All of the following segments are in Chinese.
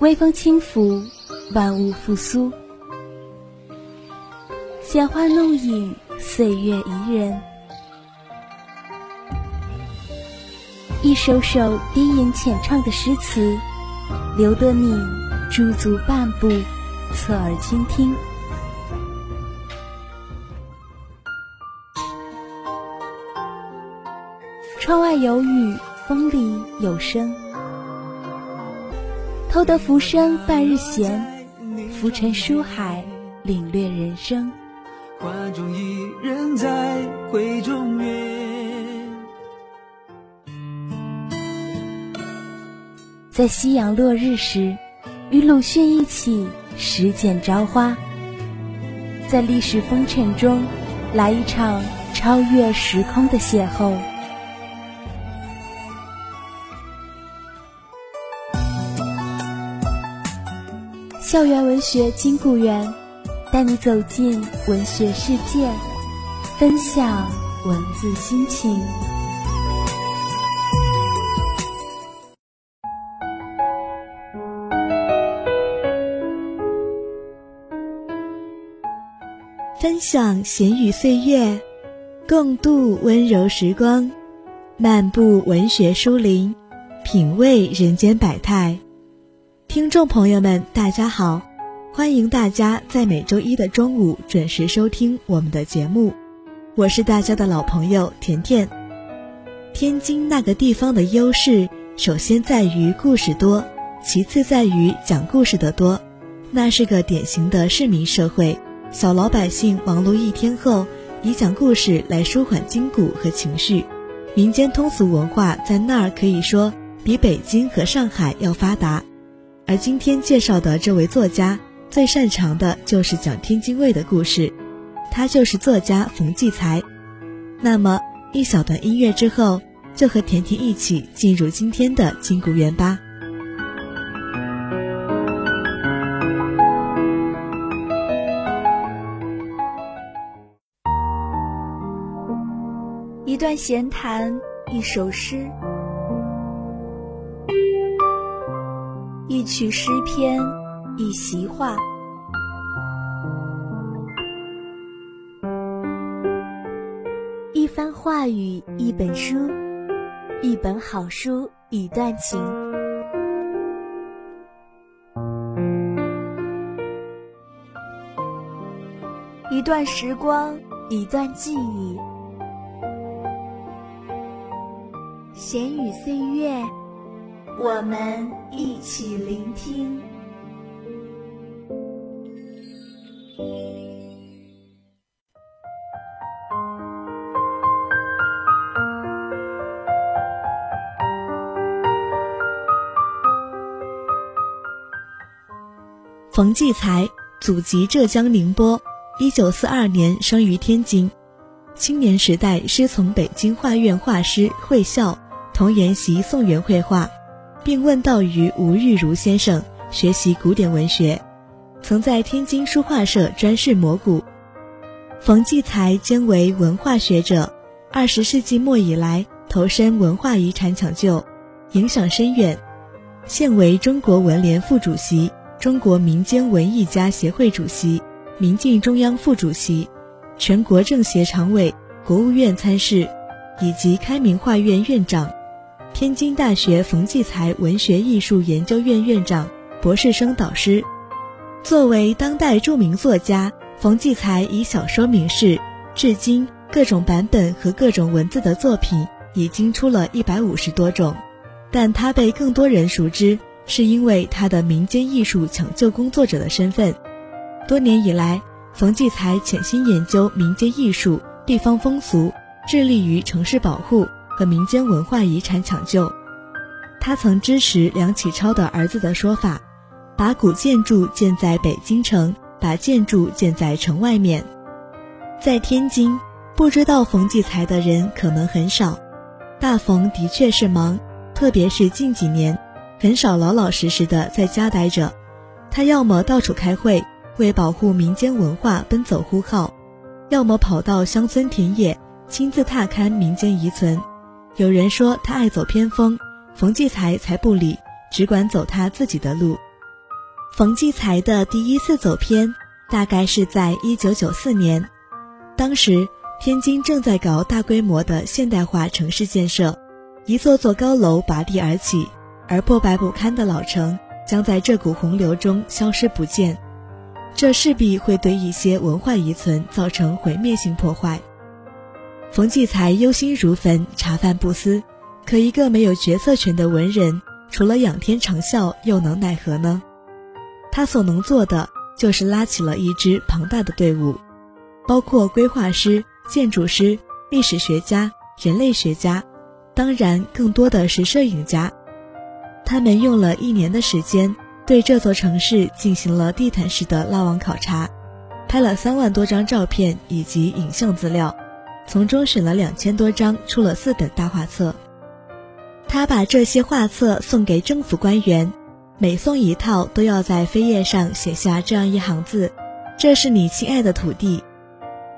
微风轻拂，万物复苏。闲花怒影，岁月宜人。一首首低吟浅唱的诗词，留得你驻足半步，侧耳倾听。窗外有雨，风里有声。偷得浮生半日闲，浮沉书海，领略人生。画中一人在闺中月，在夕阳落日时，与鲁迅一起拾捡朝花，在历史风尘中，来一场超越时空的邂逅。校园文学金谷园，带你走进文学世界，分享文字心情。分享闲语岁月，共度温柔时光，漫步文学书林，品味人间百态。听众朋友们，大家好！欢迎大家在每周一的中午准时收听我们的节目，我是大家的老朋友甜甜。天津那个地方的优势，首先在于故事多，其次在于讲故事的多。那是个典型的市民社会，小老百姓忙碌一天后，以讲故事来舒缓筋骨和情绪。民间通俗文化在那儿可以说比北京和上海要发达。而今天介绍的这位作家，最擅长的就是讲天津卫的故事，他就是作家冯骥才。那么一小段音乐之后，就和甜甜一起进入今天的金谷园吧。一段闲谈，一首诗。一曲诗篇，一席话，一番话语，一本书，一本好书，一段情，一段时光，一段记忆，闲语岁月。我们一起聆听。冯骥才，祖籍浙江宁波，一九四二年生于天津。青年时代师从北京画院画师惠孝，同研习宋元绘画。并问道于吴玉如先生学习古典文学，曾在天津书画社专事摹骨。冯骥才兼为文化学者，二十世纪末以来投身文化遗产抢救，影响深远。现为中国文联副主席、中国民间文艺家协会主席、民进中央副主席、全国政协常委、国务院参事，以及开明画院院长。天津大学冯骥才文学艺术研究院院长、博士生导师。作为当代著名作家，冯骥才以小说名士，至今各种版本和各种文字的作品已经出了一百五十多种。但他被更多人熟知，是因为他的民间艺术抢救工作者的身份。多年以来，冯骥才潜心研究民间艺术、地方风俗，致力于城市保护。和民间文化遗产抢救，他曾支持梁启超的儿子的说法，把古建筑建在北京城，把建筑建在城外面。在天津，不知道冯骥才的人可能很少。大冯的确是忙，特别是近几年，很少老老实实的在家待着。他要么到处开会，为保护民间文化奔走呼号，要么跑到乡村田野，亲自踏勘民间遗存。有人说他爱走偏锋，冯骥才才不理，只管走他自己的路。冯骥才的第一次走偏，大概是在一九九四年，当时天津正在搞大规模的现代化城市建设，一座座高楼拔地而起，而破败不堪的老城将在这股洪流中消失不见，这势必会对一些文化遗存造成毁灭性破坏。冯骥才忧心如焚，茶饭不思。可一个没有决策权的文人，除了仰天长啸，又能奈何呢？他所能做的，就是拉起了一支庞大的队伍，包括规划师、建筑师、历史学家、人类学家，当然更多的是摄影家。他们用了一年的时间，对这座城市进行了地毯式的拉网考察，拍了三万多张照片以及影像资料，从中选了两千多张，出了四本大画册。他把这些画册送给政府官员，每送一套都要在扉页上写下这样一行字：“这是你亲爱的土地。”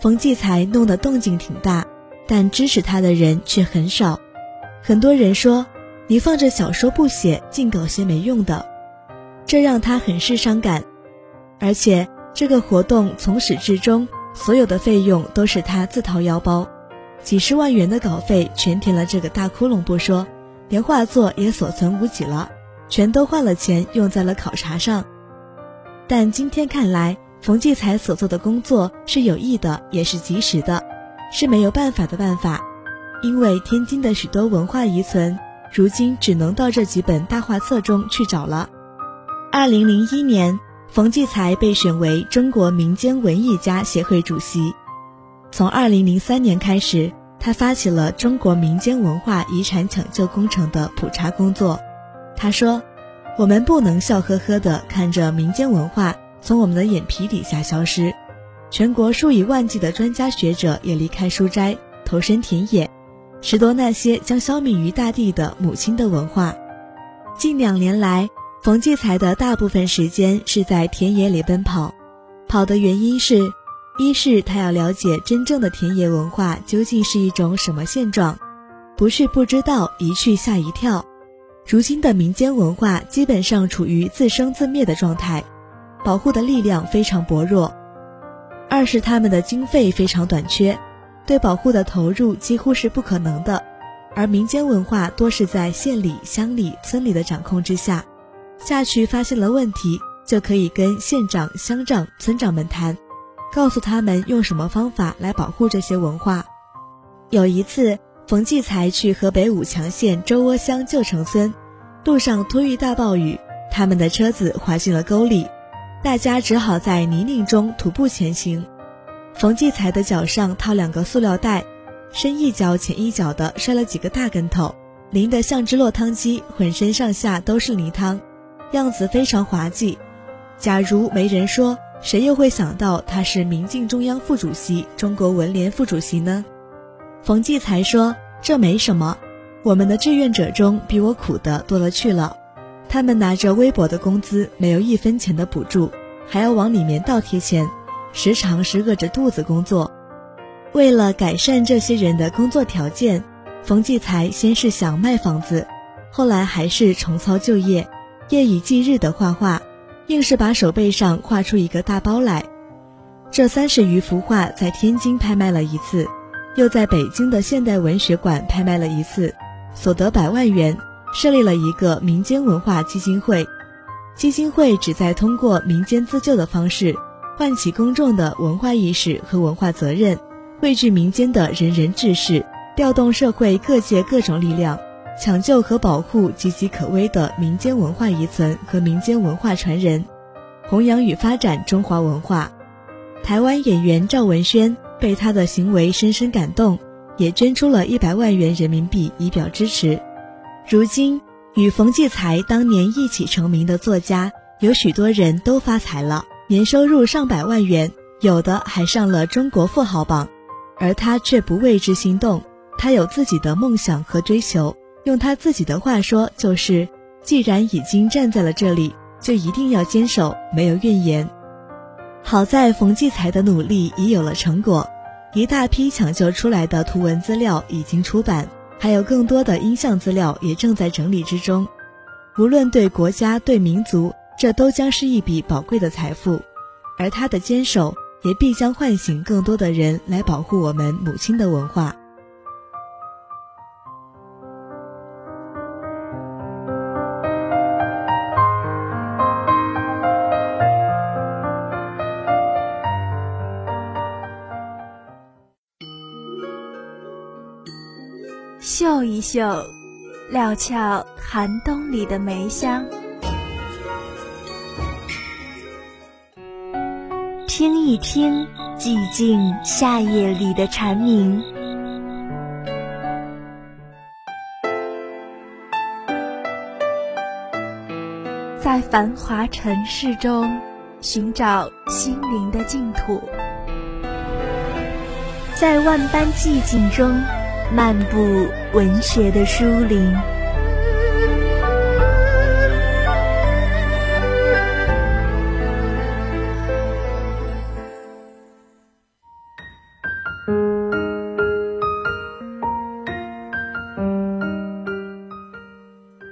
冯骥才弄得动静挺大，但支持他的人却很少。很多人说：“你放着小说不写，净搞些没用的。”这让他很是伤感。而且这个活动从始至终，所有的费用都是他自掏腰包，几十万元的稿费全填了这个大窟窿不说。连画作也所存无几了，全都换了钱用在了考察上。但今天看来，冯骥才所做的工作是有益的，也是及时的，是没有办法的办法。因为天津的许多文化遗存，如今只能到这几本大画册中去找了。二零零一年，冯骥才被选为中国民间文艺家协会主席。从二零零三年开始。他发起了中国民间文化遗产抢救工程的普查工作。他说：“我们不能笑呵呵地看着民间文化从我们的眼皮底下消失。全国数以万计的专家学者也离开书斋，投身田野，拾掇那些将消弭于大地的母亲的文化。”近两年来，冯骥才的大部分时间是在田野里奔跑，跑的原因是。一是他要了解真正的田野文化究竟是一种什么现状，不是不知道一去吓一跳。如今的民间文化基本上处于自生自灭的状态，保护的力量非常薄弱。二是他们的经费非常短缺，对保护的投入几乎是不可能的。而民间文化多是在县里、乡里、村里的掌控之下，下去发现了问题，就可以跟县长、乡长、村长们谈。告诉他们用什么方法来保护这些文化。有一次，冯骥才去河北武强县周窝乡旧城村，路上突遇大暴雨，他们的车子滑进了沟里，大家只好在泥泞中徒步前行。冯骥才的脚上套两个塑料袋，深一脚浅一脚的摔了几个大跟头，淋得像只落汤鸡，浑身上下都是泥汤，样子非常滑稽。假如没人说。谁又会想到他是民进中央副主席、中国文联副主席呢？冯骥才说：“这没什么，我们的志愿者中比我苦的多了去了。他们拿着微薄的工资，没有一分钱的补助，还要往里面倒贴钱，时常是饿着肚子工作。为了改善这些人的工作条件，冯骥才先是想卖房子，后来还是重操旧业，夜以继日的画画。”硬是把手背上画出一个大包来，这三十余幅画在天津拍卖了一次，又在北京的现代文学馆拍卖了一次，所得百万元，设立了一个民间文化基金会。基金会旨在通过民间自救的方式，唤起公众的文化意识和文化责任，汇聚民间的仁人志士，调动社会各界各种力量。抢救和保护岌岌可危的民间文化遗存和民间文化传人，弘扬与发展中华文化。台湾演员赵文轩被他的行为深深感动，也捐出了一百万元人民币以表支持。如今，与冯骥才当年一起成名的作家有许多人都发财了，年收入上百万元，有的还上了中国富豪榜，而他却不为之心动。他有自己的梦想和追求。用他自己的话说，就是既然已经站在了这里，就一定要坚守，没有怨言。好在冯骥才的努力已有了成果，一大批抢救出来的图文资料已经出版，还有更多的音像资料也正在整理之中。无论对国家、对民族，这都将是一笔宝贵的财富，而他的坚守也必将唤醒更多的人来保护我们母亲的文化。嗅一嗅，料峭寒冬里的梅香；听一听，寂静夏夜里的蝉鸣。在繁华尘世中，寻找心灵的净土；在万般寂静中。漫步文学的书林，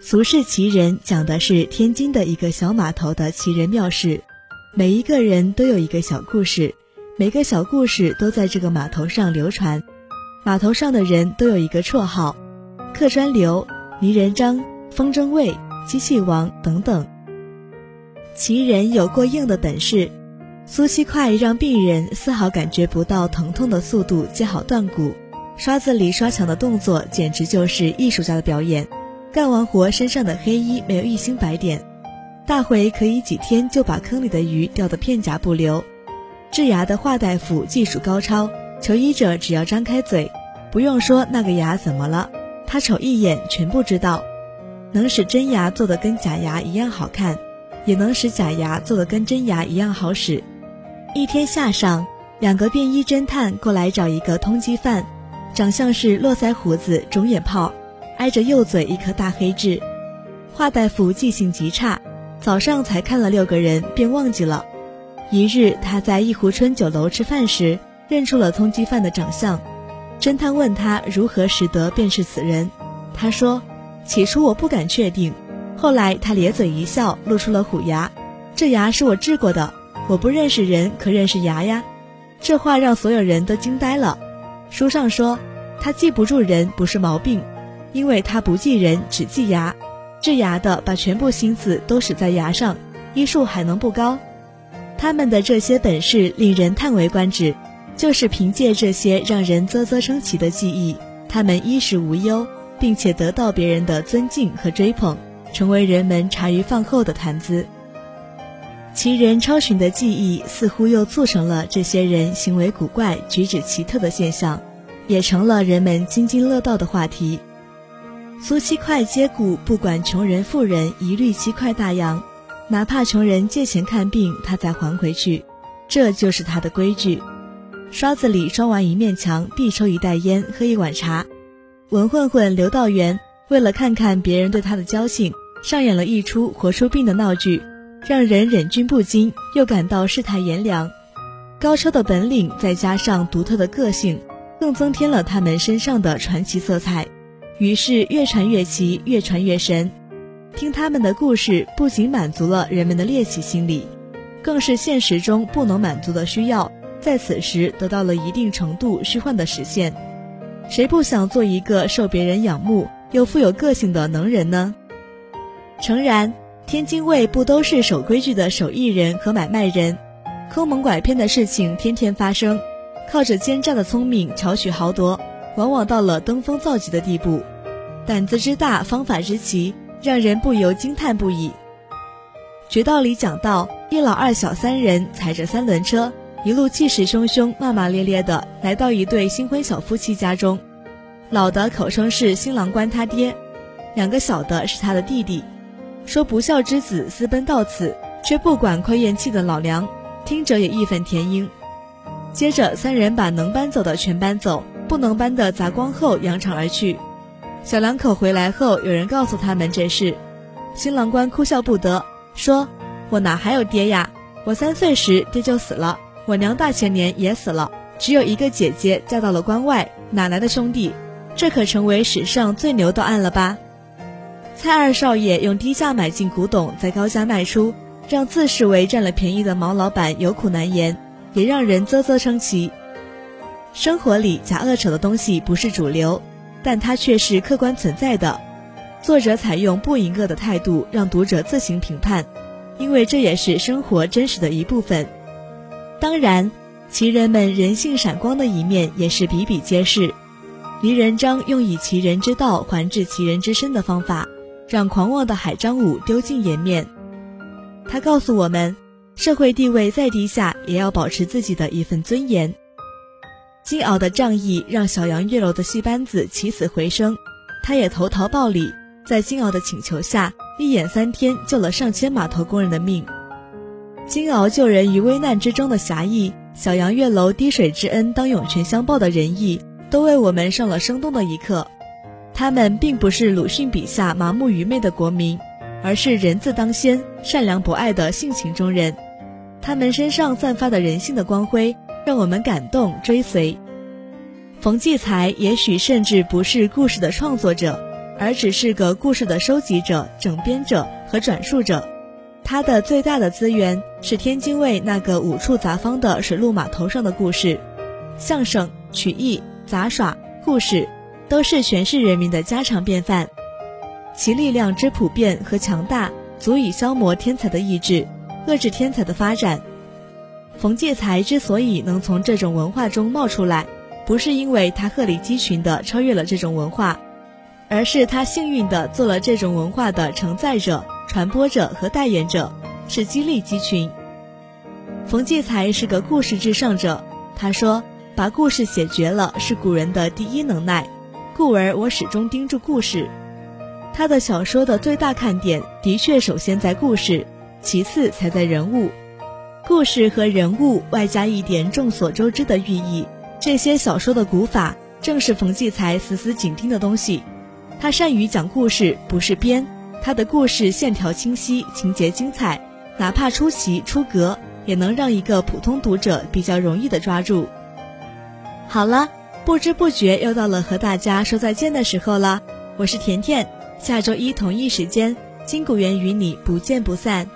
俗世奇人讲的是天津的一个小码头的奇人妙事，每一个人都有一个小故事，每个小故事都在这个码头上流传。码头上的人都有一个绰号，客专刘、泥人张、风筝卫、机器王等等。奇人有过硬的本事，苏西快让病人丝毫感觉不到疼痛的速度接好断骨，刷子里刷墙的动作简直就是艺术家的表演。干完活身上的黑衣没有一星白点，大回可以几天就把坑里的鱼钓得片甲不留。治牙的华大夫技术高超。求医者只要张开嘴，不用说那个牙怎么了，他瞅一眼全部知道。能使真牙做的跟假牙一样好看，也能使假牙做的跟真牙一样好使。一天下上，两个便衣侦探过来找一个通缉犯，长相是络腮胡子、肿眼泡，挨着右嘴一颗大黑痣。华大夫记性极差，早上才看了六个人便忘记了。一日他在一湖春酒楼吃饭时。认出了通缉犯的长相，侦探问他如何识得便是此人。他说：“起初我不敢确定，后来他咧嘴一笑，露出了虎牙。这牙是我治过的，我不认识人，可认识牙呀。”这话让所有人都惊呆了。书上说他记不住人不是毛病，因为他不记人，只记牙。治牙的把全部心思都使在牙上，医术还能不高？他们的这些本事令人叹为观止。就是凭借这些让人啧啧称奇的技艺，他们衣食无忧，并且得到别人的尊敬和追捧，成为人们茶余饭后的谈资。奇人超群的技艺似乎又促成了这些人行为古怪、举止奇特的现象，也成了人们津津乐道的话题。苏七块接骨，不管穷人富人，一律七块大洋，哪怕穷人借钱看病，他再还回去，这就是他的规矩。刷子里刷完一面墙，必抽一袋烟，喝一碗茶。文混混刘道元为了看看别人对他的交情，上演了一出活出病的闹剧，让人忍俊不禁，又感到世态炎凉。高超的本领再加上独特的个性，更增添了他们身上的传奇色彩。于是越传越奇，越传越神。听他们的故事，不仅满足了人们的猎奇心理，更是现实中不能满足的需要。在此时得到了一定程度虚幻的实现，谁不想做一个受别人仰慕又富有个性的能人呢？诚然，天津卫不都是守规矩的手艺人和买卖人，坑蒙拐骗的事情天天发生，靠着奸诈的聪明巧取豪夺，往往到了登峰造极的地步，胆子之大，方法之奇，让人不由惊叹不已。绝道里讲到，一老二小三人踩着三轮车。一路气势汹汹、骂骂咧咧的来到一对新婚小夫妻家中，老的口称是新郎官他爹，两个小的是他的弟弟，说不孝之子私奔到此，却不管快咽气的老娘，听着也义愤填膺。接着三人把能搬走的全搬走，不能搬的砸光后扬长而去。小两口回来后，有人告诉他们这事，新郎官哭笑不得，说：“我哪还有爹呀？我三岁时爹就死了。”我娘大前年也死了，只有一个姐姐嫁到了关外，哪来的兄弟？这可成为史上最牛的案了吧？蔡二少爷用低价买进古董，在高价卖出，让自视为占了便宜的毛老板有苦难言，也让人啧啧称奇。生活里假恶丑的东西不是主流，但它却是客观存在的。作者采用不迎合的态度，让读者自行评判，因为这也是生活真实的一部分。当然，奇人们人性闪光的一面也是比比皆是。黎仁章用以其人之道还治其人之身的方法，让狂妄的海张武丢尽颜面。他告诉我们，社会地位再低下，也要保持自己的一份尊严。金鳌的仗义让小杨月楼的戏班子起死回生，他也投桃报李，在金鳌的请求下，一演三天救了上千码头工人的命。金鳌救人于危难之中的侠义，小杨月楼滴水之恩当涌泉相报的仁义。都为我们上了生动的一课。他们并不是鲁迅笔下麻木愚昧的国民，而是人字当先、善良博爱的性情中人。他们身上散发的人性的光辉，让我们感动追随。冯骥才也许甚至不是故事的创作者，而只是个故事的收集者、整编者和转述者。他的最大的资源是天津卫那个五处杂方的水陆码头上的故事、相声、曲艺。杂耍故事，都是全市人民的家常便饭，其力量之普遍和强大，足以消磨天才的意志，遏制天才的发展。冯骥才之所以能从这种文化中冒出来，不是因为他鹤立鸡群地超越了这种文化，而是他幸运地做了这种文化的承载者、传播者和代言者，是激励鸡群。冯骥才是个故事至上者，他说。把故事写绝了是古人的第一能耐，故而我始终盯住故事。他的小说的最大看点的确首先在故事，其次才在人物。故事和人物外加一点众所周知的寓意，这些小说的古法正是冯骥才死死紧盯的东西。他善于讲故事，不是编。他的故事线条清晰，情节精彩，哪怕出奇出格，也能让一个普通读者比较容易的抓住。好了，不知不觉又到了和大家说再见的时候了。我是甜甜，下周一同一时间，金谷园与你不见不散。